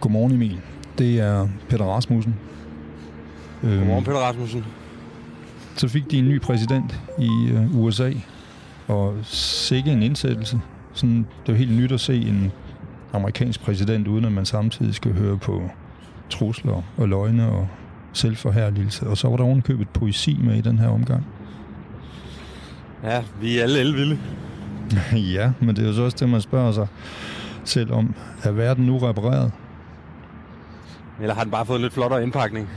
Godmorgen Emil. Det er Peter Rasmussen. Godmorgen, Peter Rasmussen. Så fik de en ny præsident i øh, USA, og sikke en indsættelse. Sådan, det er jo helt nyt at se en amerikansk præsident, uden at man samtidig skal høre på trusler og løgne og selvforherligelse. Og så var der ovenkøbet poesi med i den her omgang. Ja, vi er alle elvilde. ja, men det er jo så også det, man spørger sig selv om. Er verden nu repareret? Eller har den bare fået en lidt flottere indpakning?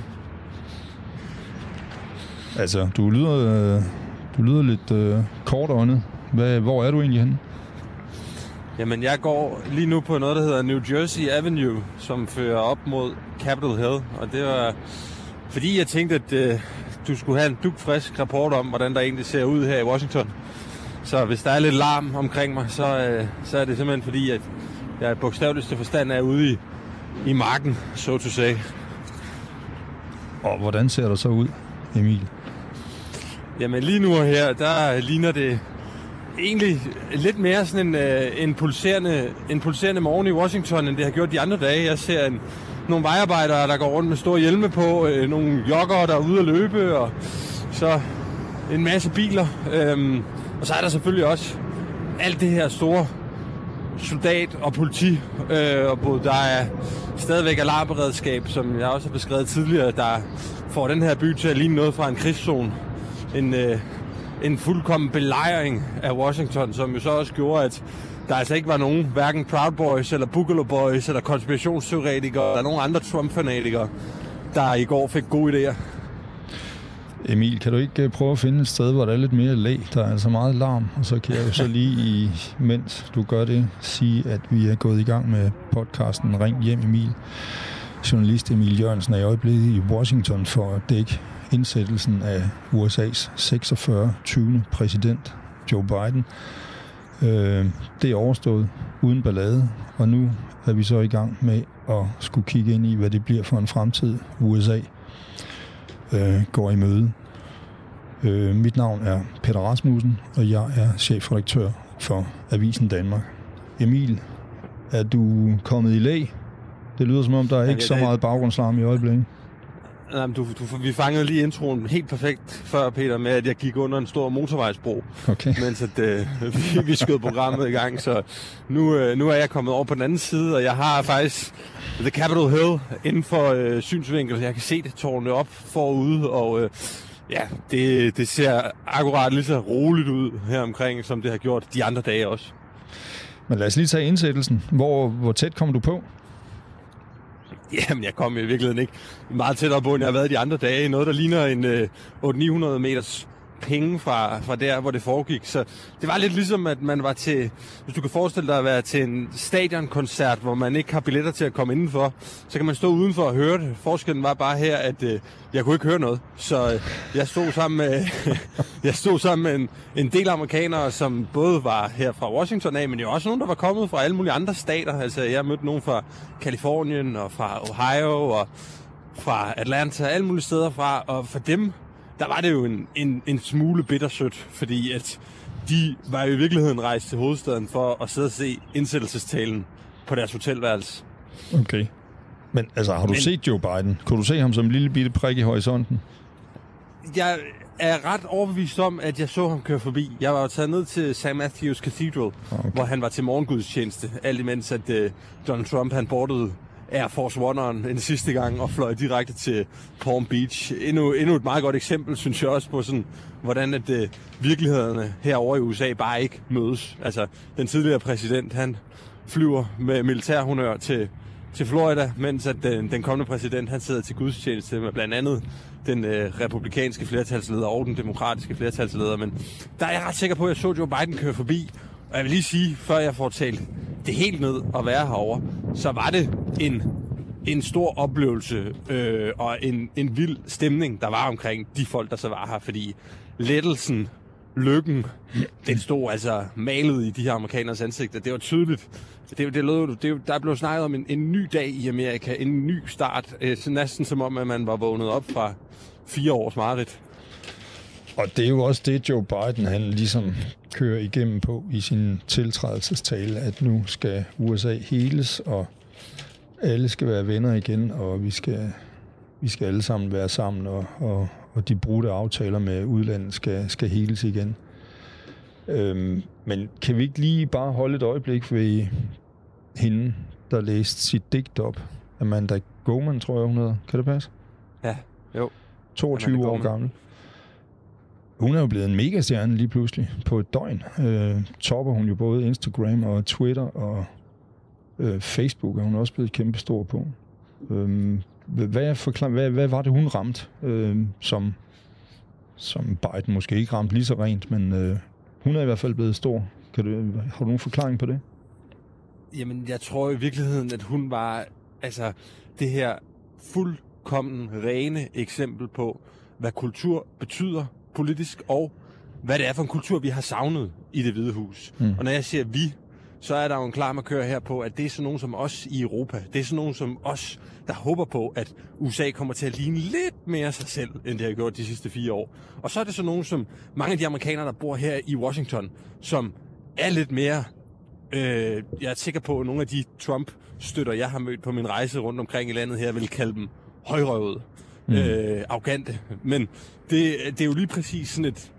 Altså, du lyder, øh, du lyder lidt øh, kortåndet. Hvad, hvor er du egentlig henne? Jamen, jeg går lige nu på noget, der hedder New Jersey Avenue, som fører op mod Capitol Hill. Og det var fordi, jeg tænkte, at øh, du skulle have en dugfrisk rapport om, hvordan der egentlig ser ud her i Washington. Så hvis der er lidt larm omkring mig, så, øh, så er det simpelthen fordi, at jeg bogstaveligste forstand er ude i, i marken, so to say. Og hvordan ser det så ud, Emil? Jamen lige nu og her, der ligner det egentlig lidt mere sådan en, øh, en, pulserende, en pulserende morgen i Washington, end det har gjort de andre dage. Jeg ser en, nogle vejarbejdere, der går rundt med store hjelme på, øh, nogle jogger, der er ude at løbe, og så en masse biler. Øhm, og så er der selvfølgelig også alt det her store soldat og politi, øh, og både der er stadigvæk alarmberedskab, som jeg også har beskrevet tidligere, der får den her by til at ligne noget fra en krigszone. En, øh, en fuldkommen belejring af Washington, som jo så også gjorde, at der altså ikke var nogen, hverken Proud Boys eller Boogaloo Boys eller konspirationsteoretikere eller nogen andre Trump-fanatikere, der i går fik gode idéer. Emil, kan du ikke øh, prøve at finde et sted, hvor der er lidt mere læ? Der er altså meget larm, og så kan jeg jo så lige, i, mens du gør det, sige, at vi er gået i gang med podcasten Ring hjem Emil. Journalist Emil Jørgensen er i øjeblikket i Washington for at dække indsættelsen af USA's 46. 20. præsident, Joe Biden. Øh, det er overstået uden ballade, og nu er vi så i gang med at skulle kigge ind i, hvad det bliver for en fremtid, USA øh, går i møde. Øh, mit navn er Peter Rasmussen, og jeg er chefredaktør for Avisen Danmark. Emil, er du kommet i læg? Det lyder som om, der er ikke så meget baggrundslarm i øjeblikket. Nej, du, du, vi fangede lige introen helt perfekt før, Peter, med at jeg gik under en stor motorvejsbro, okay. mens at, øh, vi, vi skød programmet i gang. Så nu, øh, nu er jeg kommet over på den anden side, og jeg har faktisk The Capitol Hill inden for øh, synsvinkel. Jeg kan se det tårne op forude, og øh, ja, det, det ser akkurat lige så roligt ud her omkring, som det har gjort de andre dage også. Men lad os lige tage indsættelsen. Hvor, hvor tæt kom du på? Jamen, jeg kom i virkeligheden ikke meget tættere på, end jeg har været de andre dage. Noget, der ligner en øh, 800-900 meters penge fra, fra der, hvor det foregik. Så det var lidt ligesom, at man var til, hvis du kan forestille dig at være til en stadionkoncert, hvor man ikke har billetter til at komme indenfor, så kan man stå udenfor og høre det. Forskellen var bare her, at øh, jeg kunne ikke høre noget. Så øh, jeg stod sammen med, jeg stod sammen med en, en del amerikanere, som både var her fra Washington af, men jo også nogen, der var kommet fra alle mulige andre stater. Altså, jeg mødte nogen fra Kalifornien og fra Ohio og fra Atlanta, alle mulige steder fra, og for dem der var det jo en, en, en smule bittersødt, fordi at de var jo i virkeligheden rejst til hovedstaden for at sidde og se indsættelsestalen på deres hotelværelse. Okay. Men altså, har du Men, set Joe Biden? Kunne du se ham som en lille bitte prik i horisonten? Jeg er ret overbevist om, at jeg så ham køre forbi. Jeg var taget ned til St. Matthews Cathedral, okay. hvor han var til morgengudstjeneste, alt imens at uh, Donald Trump han bordede Air Force One'eren en sidste gang og fløj direkte til Palm Beach. Endnu, endnu et meget godt eksempel, synes jeg også, på sådan, hvordan at, uh, virkelighederne herovre i USA bare ikke mødes. Altså, den tidligere præsident, han flyver med militærhonør til, til Florida, mens at den, den kommende præsident, han sidder til gudstjeneste med blandt andet den øh, republikanske flertalsleder og den demokratiske flertalsleder. Men der er jeg ret sikker på, at jeg så Joe Biden køre forbi. Og jeg vil lige sige, før jeg får talt det helt ned og være herover, så var det en, en stor oplevelse øh, og en, en vild stemning, der var omkring de folk, der så var her, fordi lettelsen, lykken, den stod altså malet i de her amerikaners ansigter. Det var tydeligt. Det, det lød, det, der blev snakket om en, en ny dag i Amerika, en ny start, øh, næsten som om, at man var vågnet op fra fire års mareridt. Og det er jo også det, Joe Biden han ligesom kører igennem på i sin tiltrædelsestale, at nu skal USA heles, og alle skal være venner igen, og vi skal, vi skal alle sammen være sammen, og, og, og de brudte aftaler med udlandet skal, skal heles igen. Øhm, men kan vi ikke lige bare holde et øjeblik ved hende, der læste sit digt op? Amanda Goman, tror jeg, hun hedder. Kan det passe? Ja, jo. 22 år gammel. Hun er jo blevet en megastjerne lige pludselig på et døgn. Øh, topper hun jo både Instagram og Twitter og øh, Facebook er hun også blevet kæmpestor på. Øh, hvad, forklar, hvad, hvad var det, hun ramte, øh, som, som Biden måske ikke ramte lige så rent, men øh, hun er i hvert fald blevet stor. Kan du, har du nogen forklaring på det? Jamen, jeg tror i virkeligheden, at hun var altså det her fuldkommen rene eksempel på, hvad kultur betyder politisk, og hvad det er for en kultur, vi har savnet i det hvide hus. Mm. Og når jeg siger vi, så er der jo en klar markør her på, at det er sådan nogen som os i Europa. Det er sådan nogen som os, der håber på, at USA kommer til at ligne lidt mere sig selv, end det har gjort de sidste fire år. Og så er det så nogen som mange af de amerikanere, der bor her i Washington, som er lidt mere... Øh, jeg er sikker på, at nogle af de Trump-støtter, jeg har mødt på min rejse rundt omkring i landet her, vil kalde dem højrøvede, mm. øh, arrogante. Men det, det er jo lige præcis sådan et,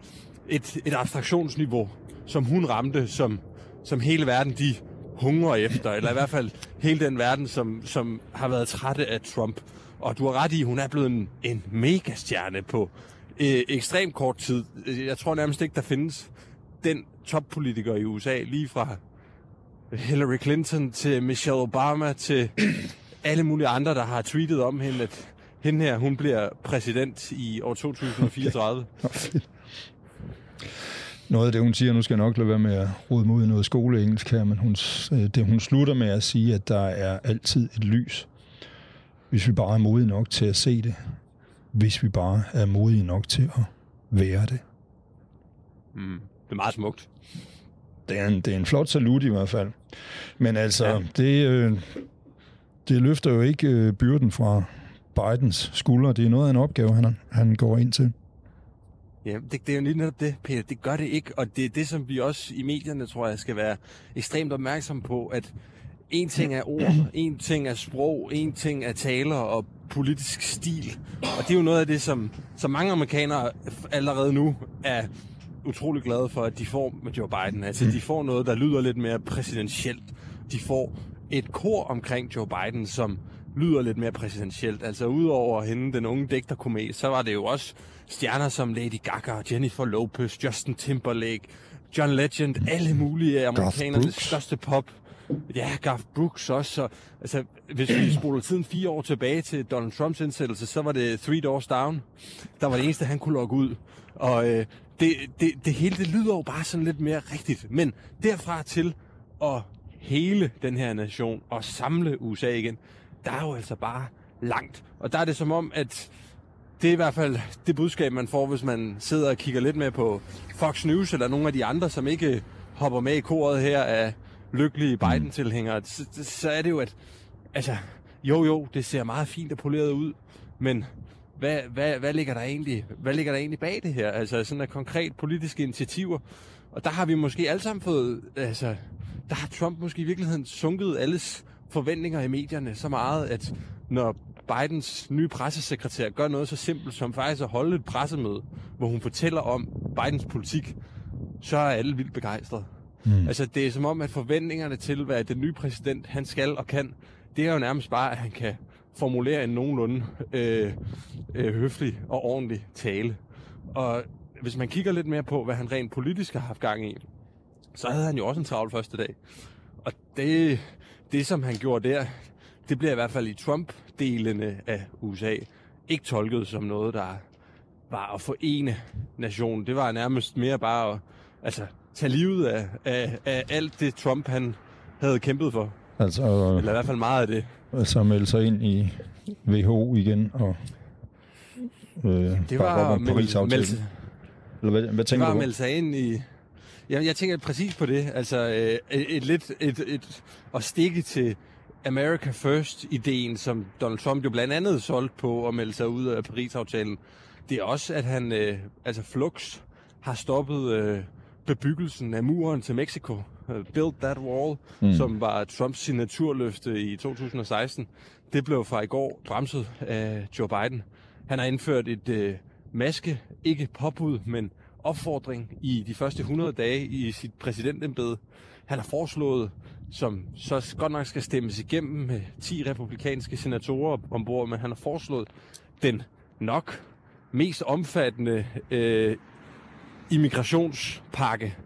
et, et abstraktionsniveau, som hun ramte, som som hele verden de hungrer efter, eller i hvert fald hele den verden, som, som har været trætte af Trump. Og du har ret i, hun er blevet en, en megastjerne på øh, ekstremt kort tid. Jeg tror nærmest ikke, der findes den toppolitiker i USA, lige fra Hillary Clinton til Michelle Obama til alle mulige andre, der har tweetet om hende, at hende her, hun bliver præsident i år 2034. Okay. noget af det, hun siger, nu skal jeg nok lade være med at rode mod noget skoleengelsk her, men hun, øh, det, hun slutter med at sige, at der er altid et lys, hvis vi bare er modige nok til at se det. Hvis vi bare er modige nok til at være det. Mm, det er meget smukt. Det er, en, det er en flot salut i hvert fald. Men altså, ja. det, øh, det løfter jo ikke øh, byrden fra Bidens skuldre. Det er noget af en opgave, han, han går ind til. Ja, det, det er jo lige netop det, Peter. Det gør det ikke, og det er det, som vi også i medierne, tror jeg, skal være ekstremt opmærksom på, at en ting er ord, en ting er sprog, en ting er taler og politisk stil. Og det er jo noget af det, som, som mange amerikanere allerede nu er utrolig glade for, at de får med Joe Biden. Altså, de får noget, der lyder lidt mere præsidentielt. De får et kor omkring Joe Biden, som lyder lidt mere præsidentielt. Altså, udover hende, den unge digterkomet, så var det jo også stjerner som Lady Gaga, Jennifer Lopez, Justin Timberlake, John Legend, alle mulige amerikanernes største pop. Ja, Garth Brooks også. Så, altså, hvis vi spoler tiden fire år tilbage til Donald Trumps indsættelse, så var det Three Doors Down. Der var det eneste, han kunne logge ud. Og øh, det, det, det hele, det lyder jo bare sådan lidt mere rigtigt. Men derfra til at hele den her nation og samle USA igen, der er jo altså bare langt. Og der er det som om, at det er i hvert fald det budskab, man får, hvis man sidder og kigger lidt med på Fox News eller nogle af de andre, som ikke hopper med i koret her af lykkelige mm. Biden-tilhængere. Så, så er det jo, at altså, jo jo, det ser meget fint og poleret ud, men hvad, hvad, hvad, ligger der egentlig, hvad ligger der egentlig bag det her? Altså sådan et konkret politiske initiativer. Og der har vi måske alle sammen fået, altså, der har Trump måske i virkeligheden sunket alles forventninger i medierne så meget, at når Bidens nye pressesekretær gør noget så simpelt som faktisk at holde et pressemøde, hvor hun fortæller om Bidens politik, så er alle vildt begejstrede. Mm. Altså, det er som om, at forventningerne til, hvad den nye præsident han skal og kan, det er jo nærmest bare, at han kan formulere en nogenlunde øh, øh, høflig og ordentlig tale. Og hvis man kigger lidt mere på, hvad han rent politisk har haft gang i, så havde han jo også en travl første dag. Og det, det som han gjorde der, det bliver i hvert fald i Trump-delene af USA ikke tolket som noget, der var at forene nationen. Det var nærmest mere bare at altså, tage livet af, af, af alt det, Trump han havde kæmpet for. Altså, Eller i hvert fald meget af det. Altså melde sig ind i WHO igen og øh, det var melde, melde, Eller hvad, hvad tænker det var du at melde sig ind i... Jeg, jeg tænker præcis på det. Altså øh, et, et lidt et, et, at stikke til America First-ideen, som Donald Trump jo blandt andet solgte på at melde sig ud af Paris-aftalen, det er også, at han, øh, altså Flux, har stoppet øh, bebyggelsen af muren til Mexico. Uh, build that wall, mm. som var Trumps signaturløfte i 2016. Det blev fra i går bremset af Joe Biden. Han har indført et øh, maske, ikke påbud, men opfordring i de første 100 dage i sit præsidentembede. Han har foreslået, som så godt nok skal stemmes igennem med 10 republikanske senatorer ombord, men han har foreslået den nok mest omfattende øh, immigrationspakke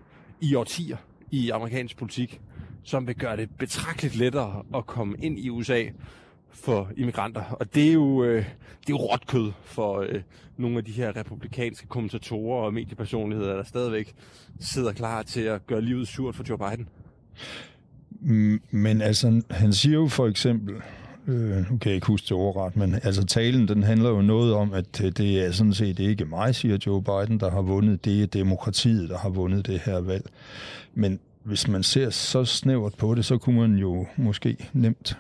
i årtier i amerikansk politik, som vil gøre det betragteligt lettere at komme ind i USA for immigranter. Og det er jo, øh, det er jo råt kød for øh, nogle af de her republikanske kommentatorer og mediepersonligheder, der stadigvæk sidder klar til at gøre livet surt for Joe Biden. Men altså, han siger jo for eksempel, øh, nu kan jeg ikke huske det overret, men altså talen, den handler jo noget om, at øh, det er sådan set ikke mig, siger Joe Biden, der har vundet, det er demokratiet, der har vundet det her valg. Men hvis man ser så snævert på det, så kunne man jo måske nemt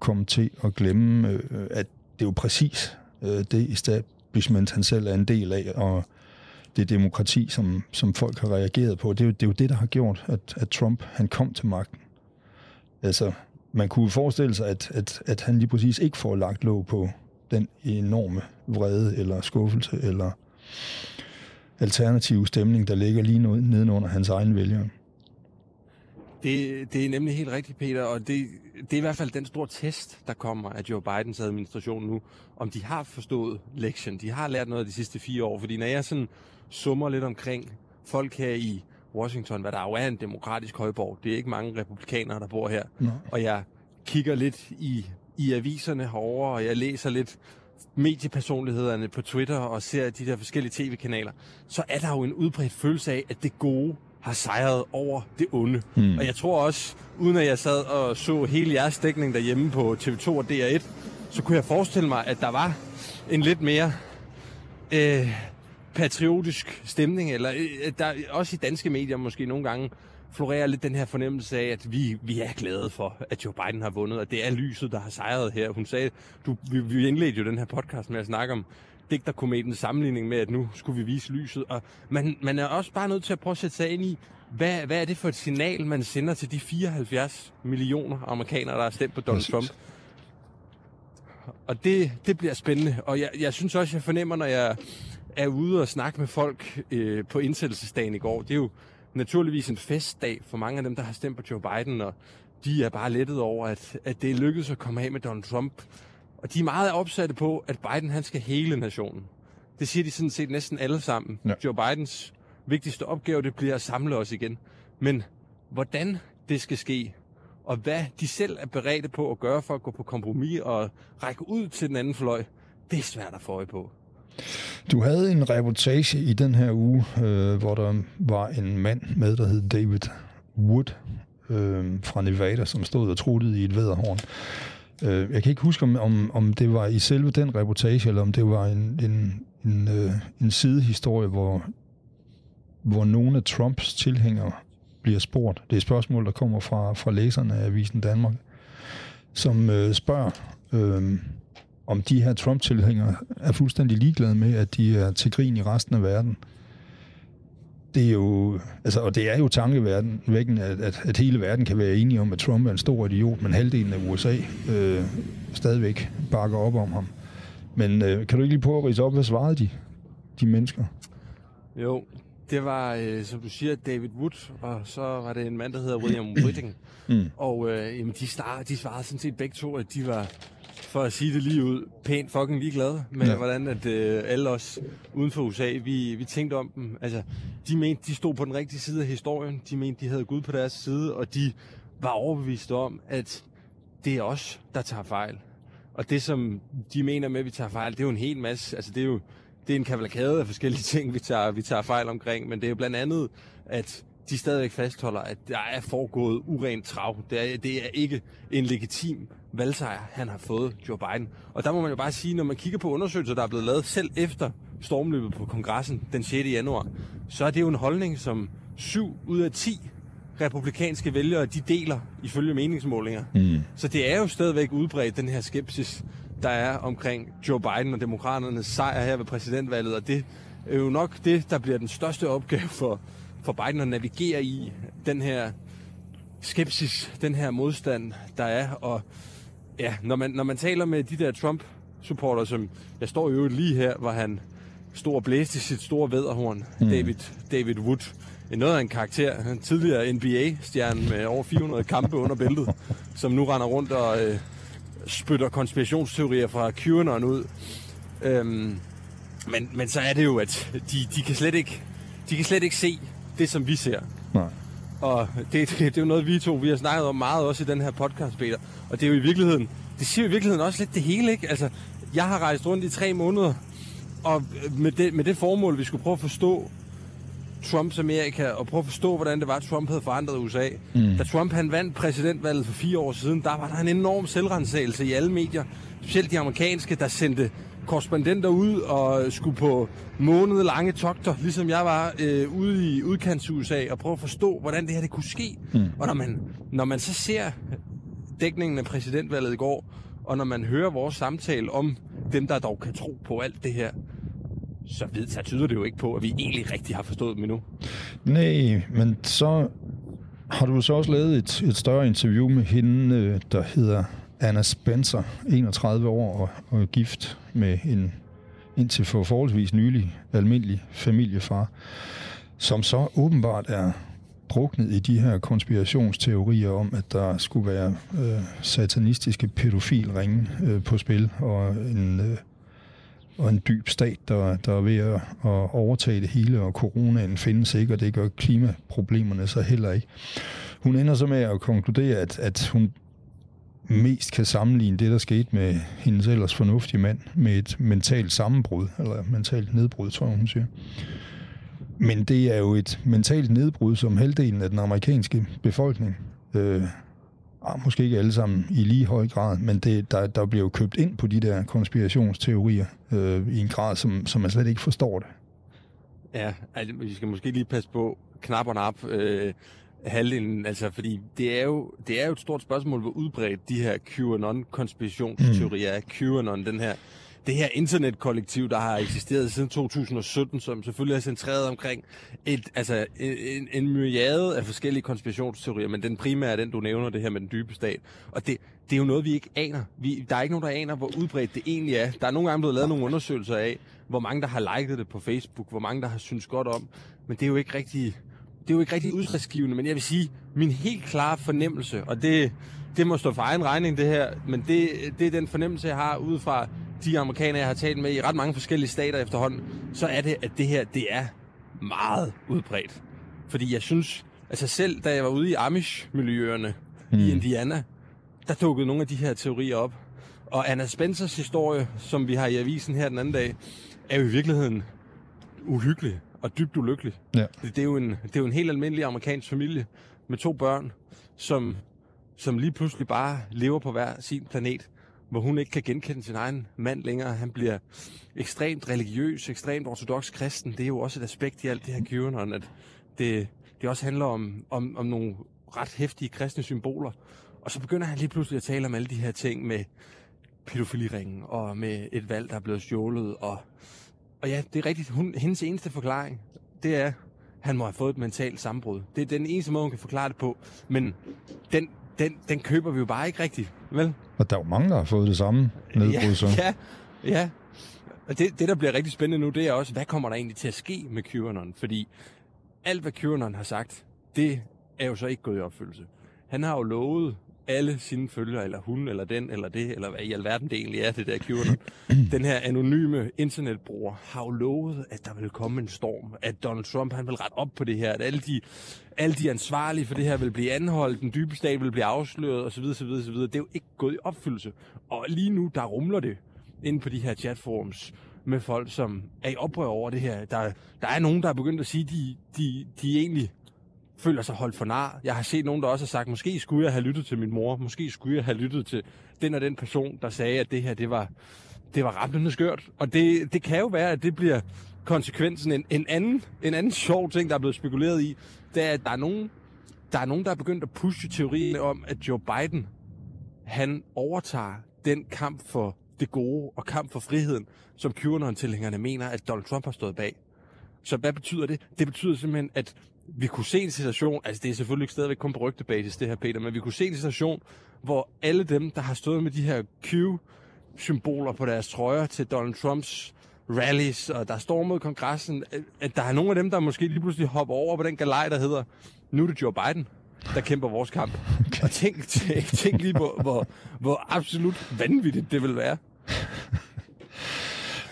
komme til at glemme, øh, at det er jo præcis øh, det establishment, han selv er en del af, og det demokrati, som, som folk har reageret på. Det er, jo, det er jo det, der har gjort, at, at Trump han kom til magten. Altså, man kunne forestille sig, at, at, at han lige præcis ikke får lagt låg på den enorme vrede eller skuffelse eller alternative stemning, der ligger lige nedenunder hans egen vælgere. Det, det er nemlig helt rigtigt, Peter, og det, det er i hvert fald den store test, der kommer af Joe Bidens administration nu, om de har forstået lektionen. De har lært noget af de sidste fire år, fordi når jeg sådan summer lidt omkring folk her i Washington, hvad der jo er en demokratisk højborg, det er ikke mange republikanere, der bor her, Nå. og jeg kigger lidt i, i aviserne herover og jeg læser lidt mediepersonlighederne på Twitter og ser de der forskellige tv-kanaler, så er der jo en udbredt følelse af, at det gode har sejret over det onde. Mm. Og jeg tror også, uden at jeg sad og så hele jeres dækning derhjemme på TV2 og DR1, så kunne jeg forestille mig, at der var en lidt mere øh, patriotisk stemning, eller øh, der også i danske medier måske nogle gange florerer lidt den her fornemmelse af, at vi, vi er glade for, at Joe Biden har vundet, og det er lyset, der har sejret her. Hun sagde, du, vi, vi indledte jo den her podcast med at snakke om digterkometens sammenligning med, at nu skulle vi vise lyset. Og man, man er også bare nødt til at prøve at sætte sig ind i, hvad, hvad er det for et signal, man sender til de 74 millioner amerikanere, der har stemt på Donald Trump? Og det, det bliver spændende. Og jeg, jeg synes også, jeg fornemmer, når jeg er ude og snakke med folk øh, på indsættelsesdagen i går, det er jo naturligvis en festdag for mange af dem, der har stemt på Joe Biden, og de er bare lettet over, at, at det er lykkedes at komme af med Donald Trump. Og de er meget opsatte på, at Biden han skal hele nationen. Det siger de sådan set næsten alle sammen. Ja. Joe Bidens vigtigste opgave, det bliver at samle os igen. Men hvordan det skal ske, og hvad de selv er beredte på at gøre for at gå på kompromis og række ud til den anden fløj, det er svært at få øje på. Du havde en reportage i den her uge, øh, hvor der var en mand med, der hed David Wood øh, fra Nevada, som stod og truttede i et væderhorn. Øh, jeg kan ikke huske, om, om, om det var i selve den reportage, eller om det var en, en, en, øh, en sidehistorie, hvor, hvor nogle af Trumps tilhængere bliver spurgt. Det er et spørgsmål, der kommer fra, fra læserne af Avisen Danmark, som øh, spørger... Øh, om de her Trump-tilhængere er fuldstændig ligeglade med, at de er til grin i resten af verden. Det er jo, altså, og det er jo tankevækken, at, at, at hele verden kan være enige om, at Trump er en stor idiot, men halvdelen af USA øh, stadigvæk bakker op om ham. Men øh, kan du ikke lige prøve at rise op, hvad svarede de, de mennesker? Jo, det var, øh, som du siger, David Wood, og så var det en mand, der hedder William Whitting. Mm. Og øh, jamen, de, star, de svarede sådan set begge to, at de var for at sige det lige ud, pænt fucking ligeglade med, ja. hvordan at øh, alle os uden for USA, vi, vi tænkte om dem. Altså, de mente, de stod på den rigtige side af historien. De mente, de havde Gud på deres side, og de var overbevist om, at det er os, der tager fejl. Og det, som de mener med, at vi tager fejl, det er jo en hel masse. Altså, det er jo det er en kavalkade af forskellige ting, vi tager, vi tager fejl omkring. Men det er jo blandt andet, at de stadigvæk fastholder, at der er foregået urent trav. Det er, det er ikke en legitim valgsejr, han har fået Joe Biden. Og der må man jo bare sige, når man kigger på undersøgelser, der er blevet lavet selv efter stormløbet på kongressen den 6. januar, så er det jo en holdning, som 7 ud af 10 republikanske vælgere, de deler ifølge meningsmålinger. Mm. Så det er jo stadigvæk udbredt, den her skepsis der er omkring Joe Biden og demokraternes sejr her ved præsidentvalget, og det er jo nok det, der bliver den største opgave for, for Biden at navigere i den her skepsis, den her modstand, der er. Og ja, når man, når man taler med de der Trump-supporter, som jeg står jo lige her, hvor han stod og blæste sit store væderhorn, mm. David, David Wood. Noget af en karakter. En tidligere NBA-stjerne med over 400 kampe under bæltet, som nu render rundt og øh, spytter konspirationsteorier fra QAnon ud. Øhm, men, men så er det jo, at de, de, kan slet ikke, de kan slet ikke se det, som vi ser. Nej. Og det, det, det er jo noget, vi to vi har snakket om meget også i den her podcast, Peter. Og det er jo i virkeligheden, det siger i virkeligheden også lidt det hele, ikke? Altså, jeg har rejst rundt i tre måneder, og med det, med det formål, vi skulle prøve at forstå Trumps Amerika, og prøve at forstå, hvordan det var, at Trump havde forandret USA. Mm. Da Trump han vandt præsidentvalget for fire år siden, der var der en enorm selvrensagelse i alle medier, specielt de amerikanske, der sendte korrespondenter ud og skulle på månedlange togter, ligesom jeg var øh, ude i udkants USA, og prøve at forstå, hvordan det her det kunne ske. Mm. Og når man, når man så ser dækningen af præsidentvalget i går, og når man hører vores samtale om dem, der dog kan tro på alt det her, så, ved, så tyder det jo ikke på, at vi egentlig rigtig har forstået dem endnu. Nej, men så har du så også lavet et, et større interview med hende, øh, der hedder Anna Spencer, 31 år og, og gift med en indtil for forholdsvis nylig almindelig familiefar, som så åbenbart er druknet i de her konspirationsteorier om, at der skulle være øh, satanistiske pædofilringe øh, på spil, og en, øh, og en dyb stat, der, der er ved at, at overtage det hele, og coronaen findes ikke, og det gør klimaproblemerne så heller ikke. Hun ender så med at konkludere, at, at hun mest kan sammenligne det, der skete med hendes ellers fornuftige mand, med et mentalt sammenbrud, eller mentalt nedbrud, tror jeg, hun siger. Men det er jo et mentalt nedbrud, som halvdelen af den amerikanske befolkning, øh, ah, måske ikke alle sammen i lige høj grad, men det, der, der bliver jo købt ind på de der konspirationsteorier øh, i en grad, som, som man slet ikke forstår det. Ja, altså, vi skal måske lige passe på knap og nap. Øh, halvdelen, altså fordi det er jo, det er jo et stort spørgsmål, hvor udbredt de her QAnon-konspirationsteorier er. QAnon, den her, det her internetkollektiv, der har eksisteret siden 2017, som selvfølgelig er centreret omkring et, altså en, en myriade af forskellige konspirationsteorier, men den primære er den, du nævner, det her med den dybe stat. Og det, det er jo noget, vi ikke aner. Vi, der er ikke nogen, der aner, hvor udbredt det egentlig er. Der er nogle gange blevet lavet nogle undersøgelser af, hvor mange, der har liket det på Facebook, hvor mange, der har synes godt om, men det er jo ikke rigtig det er jo ikke rigtig udslagsgivende, men jeg vil sige, min helt klare fornemmelse, og det, det må stå for egen regning det her, men det, det er den fornemmelse, jeg har ud fra de amerikanere, jeg har talt med i ret mange forskellige stater efterhånden, så er det, at det her, det er meget udbredt. Fordi jeg synes, altså selv da jeg var ude i Amish-miljøerne mm. i Indiana, der dukkede nogle af de her teorier op. Og Anna Spencers historie, som vi har i avisen her den anden dag, er jo i virkeligheden uhyggelig og dybt ulykkelig. Ja. Det, det, er jo en, det er jo en helt almindelig amerikansk familie med to børn, som, som lige pludselig bare lever på hver sin planet, hvor hun ikke kan genkende sin egen mand længere. Han bliver ekstremt religiøs, ekstremt ortodox kristen. Det er jo også et aspekt i alt det her QAnon, at det, det også handler om, om, om nogle ret hæftige kristne symboler. Og så begynder han lige pludselig at tale om alle de her ting med pædofiliringen, og med et valg, der er blevet stjålet, og og ja, det er rigtigt. Hun, hendes eneste forklaring, det er, han må have fået et mentalt sammenbrud. Det er den eneste måde, hun kan forklare det på. Men den, den, den køber vi jo bare ikke rigtigt, vel? Og der er jo mange, der har fået det samme nedbrud, så. Ja, ja. Og det, det, der bliver rigtig spændende nu, det er også, hvad kommer der egentlig til at ske med QAnon? Fordi alt, hvad QAnon har sagt, det er jo så ikke gået i opfyldelse. Han har jo lovet alle sine følgere, eller hun, eller den, eller det, eller hvad i alverden det egentlig er, det der QAnon. Den her anonyme internetbruger har jo lovet, at der vil komme en storm, at Donald Trump han vil rette op på det her, at alle de, alle de ansvarlige for det her vil blive anholdt, den dybe stat vil blive afsløret, osv., osv., osv. Det er jo ikke gået i opfyldelse. Og lige nu, der rumler det inde på de her chatforums med folk, som er i oprør over det her. Der, der er nogen, der er begyndt at sige, at de, de, de egentlig føler sig holdt for nar. Jeg har set nogen, der også har sagt, måske skulle jeg have lyttet til min mor, måske skulle jeg have lyttet til den og den person, der sagde, at det her, det var, det var ramlende skørt. Og det, det kan jo være, at det bliver konsekvensen. En, en, anden, en anden sjov ting, der er blevet spekuleret i, det er, at der er nogen, der er nogen, der er begyndt at pushe teorien om, at Joe Biden, han overtager den kamp for det gode og kamp for friheden, som QAnon-tilhængerne mener, at Donald Trump har stået bag. Så hvad betyder det? Det betyder simpelthen, at vi kunne se en situation, altså det er selvfølgelig ikke stadigvæk kun på rygtebasis det her, Peter, men vi kunne se en situation, hvor alle dem, der har stået med de her Q-symboler på deres trøjer til Donald Trumps rallies, og der står mod kongressen, at der er nogle af dem, der måske lige pludselig hopper over på den galej, der hedder, nu er det Joe Biden, der kæmper vores kamp. Okay. Og tænk, tænk, tænk lige på, hvor, hvor absolut vanvittigt det vil være.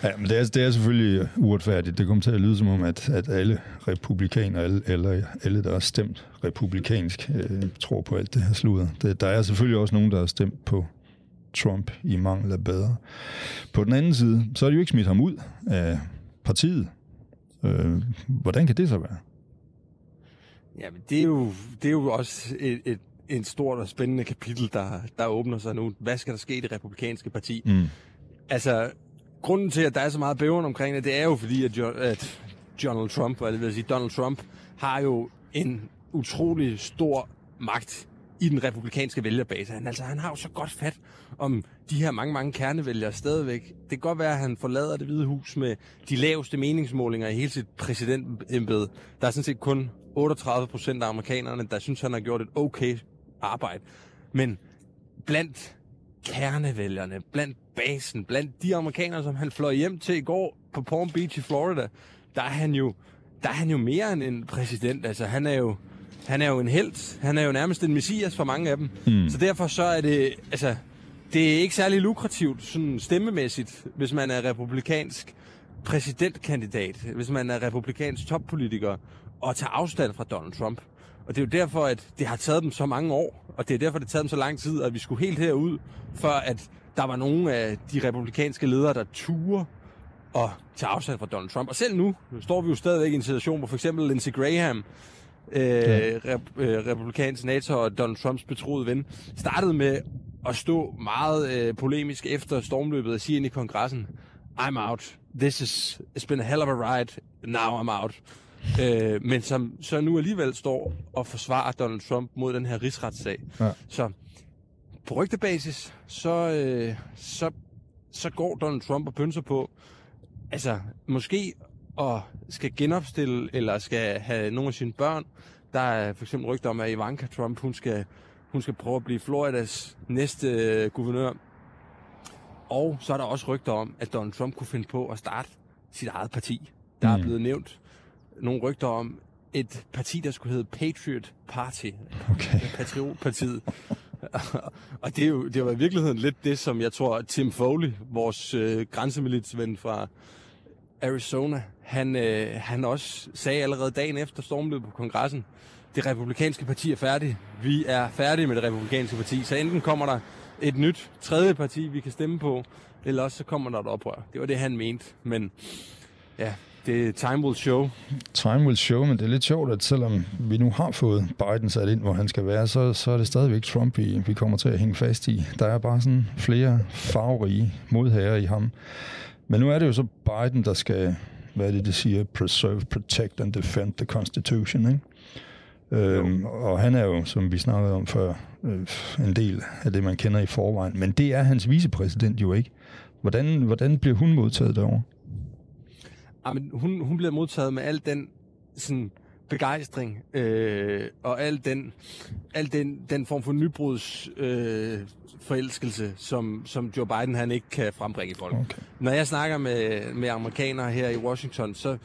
Ja, men det er, det er selvfølgelig uretfærdigt. Det kommer til at lyde som om, at, at alle republikanere, alle, eller alle, der har stemt republikansk, øh, tror på alt det her sludder. Det, der er selvfølgelig også nogen, der har stemt på Trump i mangel af bedre. På den anden side, så er de jo ikke smidt ham ud af partiet. Øh, hvordan kan det så være? Jamen, det er jo, det er jo også et, et, et stort og spændende kapitel, der, der åbner sig nu. Hvad skal der ske i det republikanske parti? Mm. Altså, grunden til, at der er så meget bæveren omkring det, det er jo fordi, at, jo, at Donald Trump, eller det vil sige, Donald Trump, har jo en utrolig stor magt i den republikanske vælgerbase. Han, altså, han har jo så godt fat om de her mange, mange kernevælgere stadigvæk. Det kan godt være, at han forlader det hvide hus med de laveste meningsmålinger i hele sit præsidentembede. Der er sådan set kun 38 procent af amerikanerne, der synes, han har gjort et okay arbejde. Men blandt kernevælgerne, blandt basen, blandt de amerikanere, som han fløj hjem til i går på Palm Beach i Florida, der er han jo, der er han jo mere end en præsident. Altså, han er jo, han er jo en held. Han er jo nærmest en messias for mange af dem. Mm. Så derfor så er det, altså, det er ikke særlig lukrativt sådan stemmemæssigt, hvis man er republikansk præsidentkandidat, hvis man er republikansk toppolitiker, og tage afstand fra Donald Trump. Og det er jo derfor, at det har taget dem så mange år, og det er derfor, det har taget dem så lang tid, at vi skulle helt herud, før at der var nogle af de republikanske ledere, der turer og tage afstand fra Donald Trump. Og selv nu står vi jo stadigvæk i en situation, hvor for eksempel Lindsey Graham, øh, rep, øh, republikansk senator og Donald Trumps betroede ven, startede med at stå meget øh, polemisk efter stormløbet og sige ind i kongressen, I'm out. This is, it's been a hell of a ride. Now I'm out. Øh, men som så nu alligevel står og forsvarer Donald Trump mod den her rigsretssag. Ja. Så på rygtebasis, så, øh, så, så går Donald Trump og pynser på, altså måske og skal genopstille, eller skal have nogle af sine børn. Der er for eksempel rygter om, at Ivanka Trump, hun skal, hun skal prøve at blive Floridas næste øh, guvernør. Og så er der også rygter om, at Donald Trump kunne finde på at starte sit eget parti. Der mm. er blevet nævnt nogle rygter om et parti, der skulle hedde Patriot Party. Okay. Patriotpartiet. og det, er jo, det var i virkeligheden lidt det, som jeg tror, Tim Foley, vores øh, grænsemilitsven fra Arizona, han, øh, han også sagde allerede dagen efter stormløbet på kongressen, det republikanske parti er færdigt. Vi er færdige med det republikanske parti. Så enten kommer der et nyt tredje parti, vi kan stemme på, eller også så kommer der et oprør. Det var det, han mente. Men ja, det time will show. Time will show, men det er lidt sjovt, at selvom vi nu har fået Biden sat ind, hvor han skal være, så, så er det stadigvæk Trump, vi, vi kommer til at hænge fast i. Der er bare sådan flere farverige modherrer i ham. Men nu er det jo så Biden, der skal, hvad er det, det siger, preserve, protect and defend the Constitution, ikke? Øhm, og han er jo, som vi snakkede om før, øh, en del af det, man kender i forvejen. Men det er hans vicepræsident jo ikke. Hvordan, hvordan bliver hun modtaget derovre? Ja, men hun, hun bliver modtaget med al den sådan, begejstring øh, og al den, al den, den form for nybruds øh, forelskelse, som, som Joe Biden han ikke kan frembringe i folk. Okay. Når jeg snakker med, med amerikanere her i Washington, så,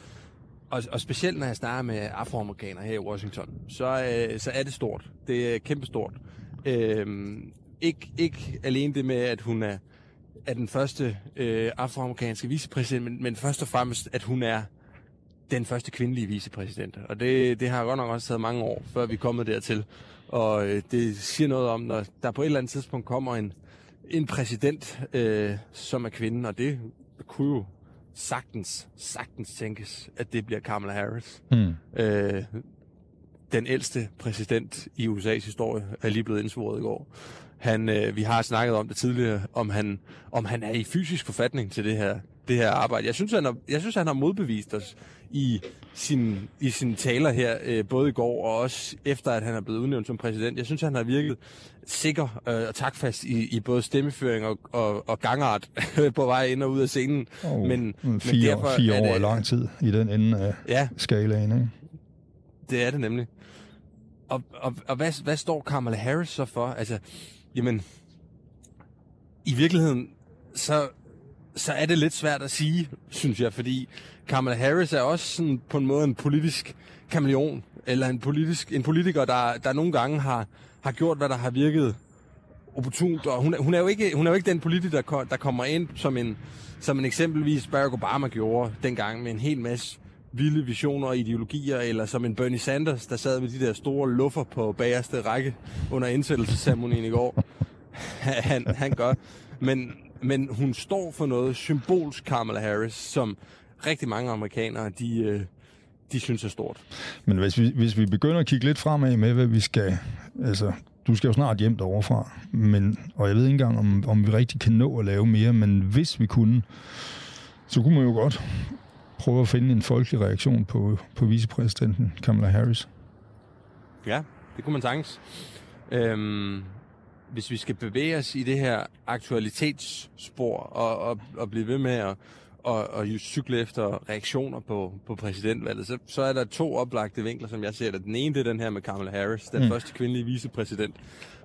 og, og specielt når jeg snakker med afroamerikanere her i Washington, så, øh, så er det stort. Det er kæmpestort. Øh, ikke, ikke alene det med, at hun er er den første øh, afroamerikanske vicepræsident, men, men først og fremmest, at hun er den første kvindelige vicepræsident. Og det, det har godt nok også taget mange år, før vi er kommet dertil. Og øh, det siger noget om, når der på et eller andet tidspunkt kommer en, en præsident, øh, som er kvinde, og det kunne jo sagtens, sagtens tænkes, at det bliver Kamala Harris. Mm. Øh, den ældste præsident i USA's historie, er lige blevet indsvoret i går. Han, øh, vi har snakket om det tidligere, om han, om han er i fysisk forfatning til det her, det her arbejde. Jeg synes, han har, jeg synes, han har modbevist os i sin, i sine taler her, øh, både i går og også efter, at han er blevet udnævnt som præsident. Jeg synes, han har virket sikker øh, og takfast i, i både stemmeføring og, og, og gangart på vej ind og ud af scenen. Oh, men, men fire, derfor fire år er det, lang tid i den ende af ja, skalaen, ikke? Det er det nemlig. Og, og, og hvad, hvad står Kamala Harris så for? Altså, jamen, i virkeligheden, så, så er det lidt svært at sige, synes jeg, fordi Kamala Harris er også sådan på en måde en politisk kameleon, eller en, politisk, en politiker, der, der nogle gange har, har gjort, hvad der har virket opportunt, og hun, hun, er jo ikke, hun er jo ikke den politiker, der, der kommer ind som en, som en eksempelvis Barack Obama gjorde dengang med en hel masse vilde visioner og ideologier, eller som en Bernie Sanders, der sad med de der store luffer på bagerste række under indsættelsesceremonien i går. han, han gør. Men, men hun står for noget symbolsk, Kamala Harris, som rigtig mange amerikanere, de, øh, de synes er stort. Men hvis vi, hvis vi begynder at kigge lidt fremad med, hvad vi skal... Altså, du skal jo snart hjem deroverfra, men, og jeg ved ikke engang, om, om vi rigtig kan nå at lave mere, men hvis vi kunne, så kunne man jo godt prøve at finde en folkelig reaktion på, på vicepræsidenten Kamala Harris. Ja, det kunne man sagtens. Øhm, hvis vi skal bevæge os i det her aktualitetsspor og, og, og blive ved med at og, og cykle efter reaktioner på, på præsidentvalget, så, så er der to oplagte vinkler, som jeg ser det. Den ene, det er den her med Kamala Harris, den mm. første kvindelige vicepræsident.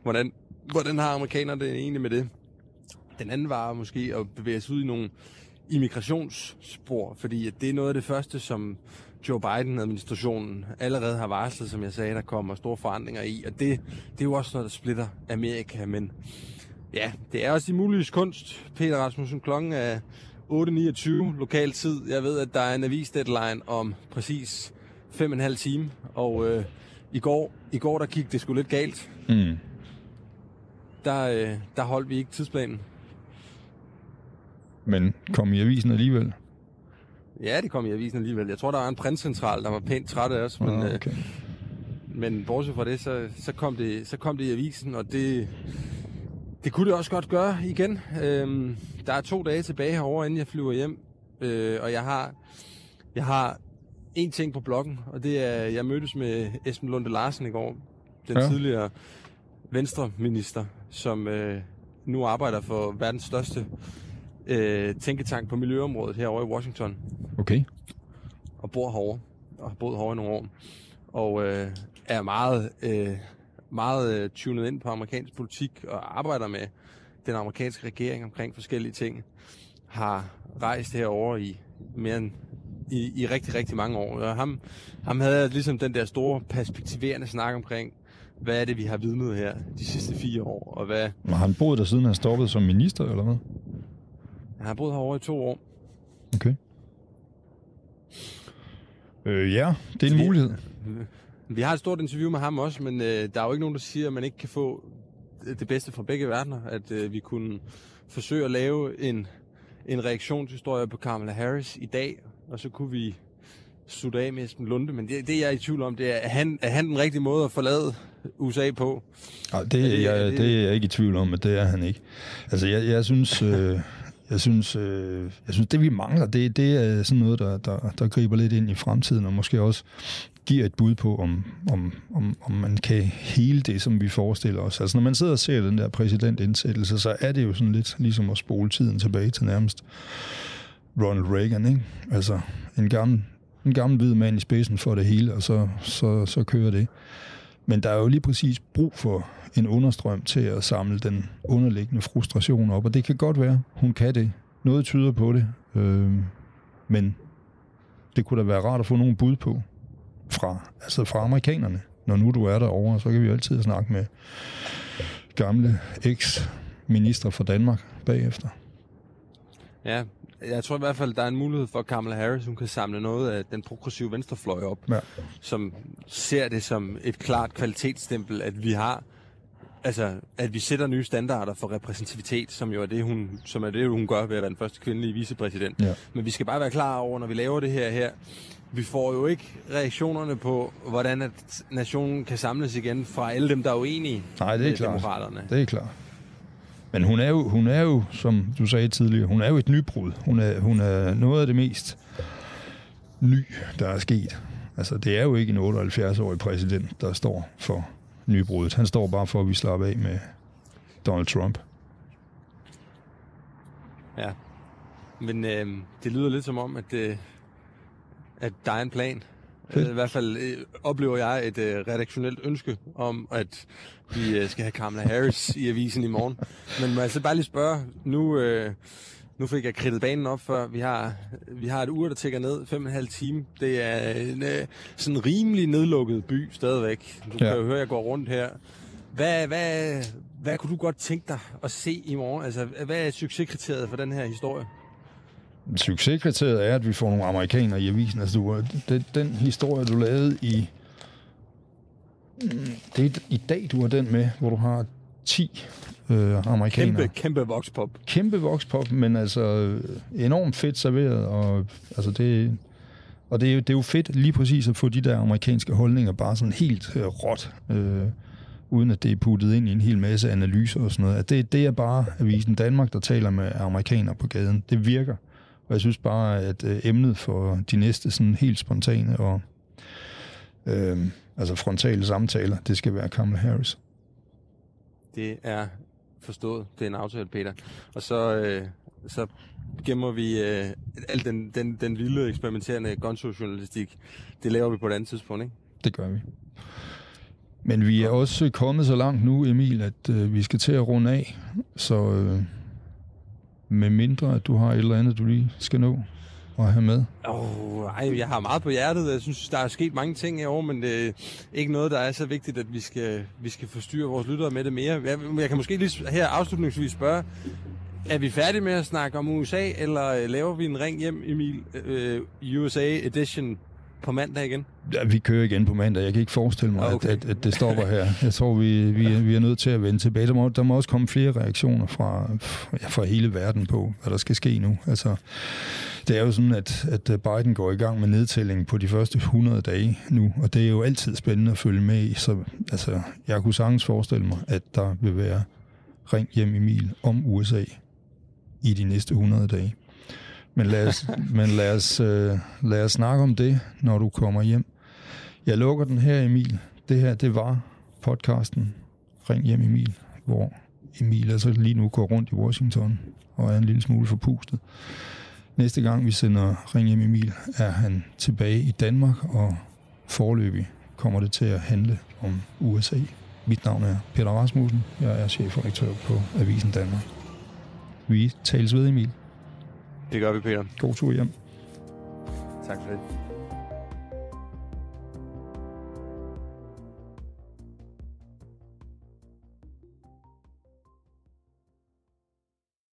Hvordan, hvordan har amerikanerne det egentlig med det? Den anden var måske at bevæge sig ud i nogle immigrationsspor, fordi det er noget af det første, som Joe Biden-administrationen allerede har varslet, som jeg sagde, der kommer store forandringer i, og det, det er jo også noget, der splitter Amerika, men ja, det er også de mulige kunst. Peter Rasmussen klokken er 8.29 lokal tid. Jeg ved, at der er en avis-deadline om præcis 5,5 time, og øh, i, går, i går der gik det sgu lidt galt. Mm. Der, øh, der holdt vi ikke tidsplanen. Men kom i avisen alligevel? Ja, det kom i avisen alligevel. Jeg tror, der var en printcentral, der var pænt træt af os, men, ah, okay. øh, men bortset fra det, så, så, kom det, så kom det i avisen, og det, det kunne det også godt gøre igen. Øhm, der er to dage tilbage herovre, inden jeg flyver hjem, øh, og jeg har, jeg har en ting på bloggen, og det er, jeg mødtes med Esben Lunde Larsen i går, den ja. tidligere venstreminister, som øh, nu arbejder for verdens største øh, tænketank på miljøområdet herovre i Washington. Okay. Og bor herovre, og har boet herovre i nogle år. Og øh, er meget, øh, meget øh, tunet ind på amerikansk politik og arbejder med den amerikanske regering omkring forskellige ting. Har rejst herover i mere end i, i rigtig, rigtig mange år. Og ham, ham havde ligesom den der store perspektiverende snak omkring, hvad er det, vi har vidnet her de sidste fire år, og hvad... Har han boet der siden han stoppede som minister, eller hvad? Han har boet herovre i to år. Okay. Øh, ja, det er en vi, mulighed. Vi har et stort interview med ham også, men øh, der er jo ikke nogen, der siger, at man ikke kan få det bedste fra begge verdener. At øh, vi kunne forsøge at lave en, en reaktionshistorie på Kamala Harris i dag, og så kunne vi slutte af med Esben Lunde, men det, det jeg er i tvivl om, det er, er han, er han den rigtige måde at forlade USA på? Ja, det, er det, jeg, det, det er jeg ikke i tvivl om, at det er han ikke. Altså, jeg, jeg synes... Øh, jeg synes, øh, jeg synes, det vi mangler, det, det er sådan noget, der, der, der griber lidt ind i fremtiden, og måske også giver et bud på, om, om, om, om man kan hele det, som vi forestiller os. Altså når man sidder og ser den der præsidentindsættelse, så er det jo sådan lidt ligesom at spole tiden tilbage til nærmest Ronald Reagan, ikke? Altså en gammel, en gammel hvid mand i spidsen for det hele, og så, så, så kører det. Men der er jo lige præcis brug for en understrøm til at samle den underliggende frustration op, og det kan godt være, hun kan det. Noget tyder på det, øh, men det kunne da være rart at få nogle bud på fra, altså fra amerikanerne. Når nu du er derovre, så kan vi jo altid snakke med gamle eks-minister fra Danmark bagefter. Ja, jeg tror i hvert fald, der er en mulighed for, at Kamala Harris hun kan samle noget af den progressive venstrefløj op, ja. som ser det som et klart kvalitetsstempel, at vi har altså, at vi sætter nye standarder for repræsentativitet, som jo er det, hun, som er det, hun gør ved at være den første kvindelige vicepræsident. Ja. Men vi skal bare være klar over, når vi laver det her her, vi får jo ikke reaktionerne på, hvordan at nationen kan samles igen fra alle dem, der er uenige Nej, det er med klart. demokraterne. Det er klart. Men hun er, jo, hun er jo, som du sagde tidligere, hun er jo et nybrud. Hun er, hun er noget af det mest ny, der er sket. Altså, det er jo ikke en 78-årig præsident, der står for nybruddet. Han står bare for, at vi slapper af med Donald Trump. Ja. Men øh, det lyder lidt som om, at, øh, at der er en plan. Øh, I hvert fald øh, oplever jeg et øh, redaktionelt ønske om, at vi øh, skal have Kamala Harris i avisen i morgen. Men må jeg altså bare lige spørge, nu, øh, nu fik jeg kridtet banen op før. Vi har, vi har et ur, der tækker ned, fem og en halv time. Det er en øh, sådan rimelig nedlukket by stadigvæk. Du ja. kan jo høre, at jeg går rundt her. Hvad, hvad, hvad kunne du godt tænke dig at se i morgen? Altså, hvad er succeskriteriet for den her historie? Succeskriteriet er, at vi får nogle amerikanere i avisen. Altså, du, den, den historie, du lavede i... Det er i dag, du har den med, hvor du har 10 øh, amerikanere. Kæmpe, kæmpe voxpop. kæmpe vokspop, men altså øh, enormt fedt serveret, og altså det, og det er, jo, det er jo fedt lige præcis at få de der amerikanske holdninger bare sådan helt øh, råt, øh, uden at det er puttet ind i en hel masse analyser og sådan noget. At det, det er bare Avisen Danmark, der taler med amerikanere på gaden. Det virker. Og jeg synes bare, at øh, emnet for de næste sådan helt spontane og øh, altså frontale samtaler, det skal være Kamala Harris. Det er forstået. Det er en aftale, Peter. Og så, øh, så gemmer vi øh, al den, den, den vilde eksperimenterende gonzo-journalistik. Det laver vi på et andet tidspunkt, ikke? Det gør vi. Men vi er også kommet så langt nu, Emil, at øh, vi skal til at runde af. Så øh, med mindre, at du har et eller andet, du lige skal nå at have med. Oh, ej, jeg har meget på hjertet. Jeg synes, der er sket mange ting i år, men det er ikke noget, der er så vigtigt, at vi skal, vi skal forstyrre vores lyttere med det mere. Jeg, jeg kan måske lige her afslutningsvis spørge, er vi færdige med at snakke om USA, eller øh, laver vi en ring hjem, Emil, øh, USA Edition på mandag igen? Ja, vi kører igen på mandag. Jeg kan ikke forestille mig, Ah, okay. at, at, at det stopper her. Jeg tror, vi, vi, er- vi er nødt til at vende tilbage. Der må, der må også komme flere reaktioner fra, ja, fra hele verden på, hvad der skal ske nu. Altså, det er jo sådan, at, at Biden går i gang med nedtællingen på de første 100 dage nu, og det er jo altid spændende at følge med i. Så altså, jeg kunne sagtens forestille mig, at der vil være ring hjem Emil om USA i de næste 100 dage. Men lad os, men lad os, øh, lad os snakke om det, når du kommer hjem. Jeg lukker den her, Emil. Det her, det var podcasten Ring hjem Emil, hvor Emil altså lige nu går rundt i Washington og er en lille smule forpustet. Næste gang vi sender Ring hjem Emil, er han tilbage i Danmark, og forløbig kommer det til at handle om USA. Mit navn er Peter Rasmussen. Jeg er chefredaktør på Avisen Danmark. Vi tales ved, Emil. Det gør vi, Peter. God tur hjem. Tak for det.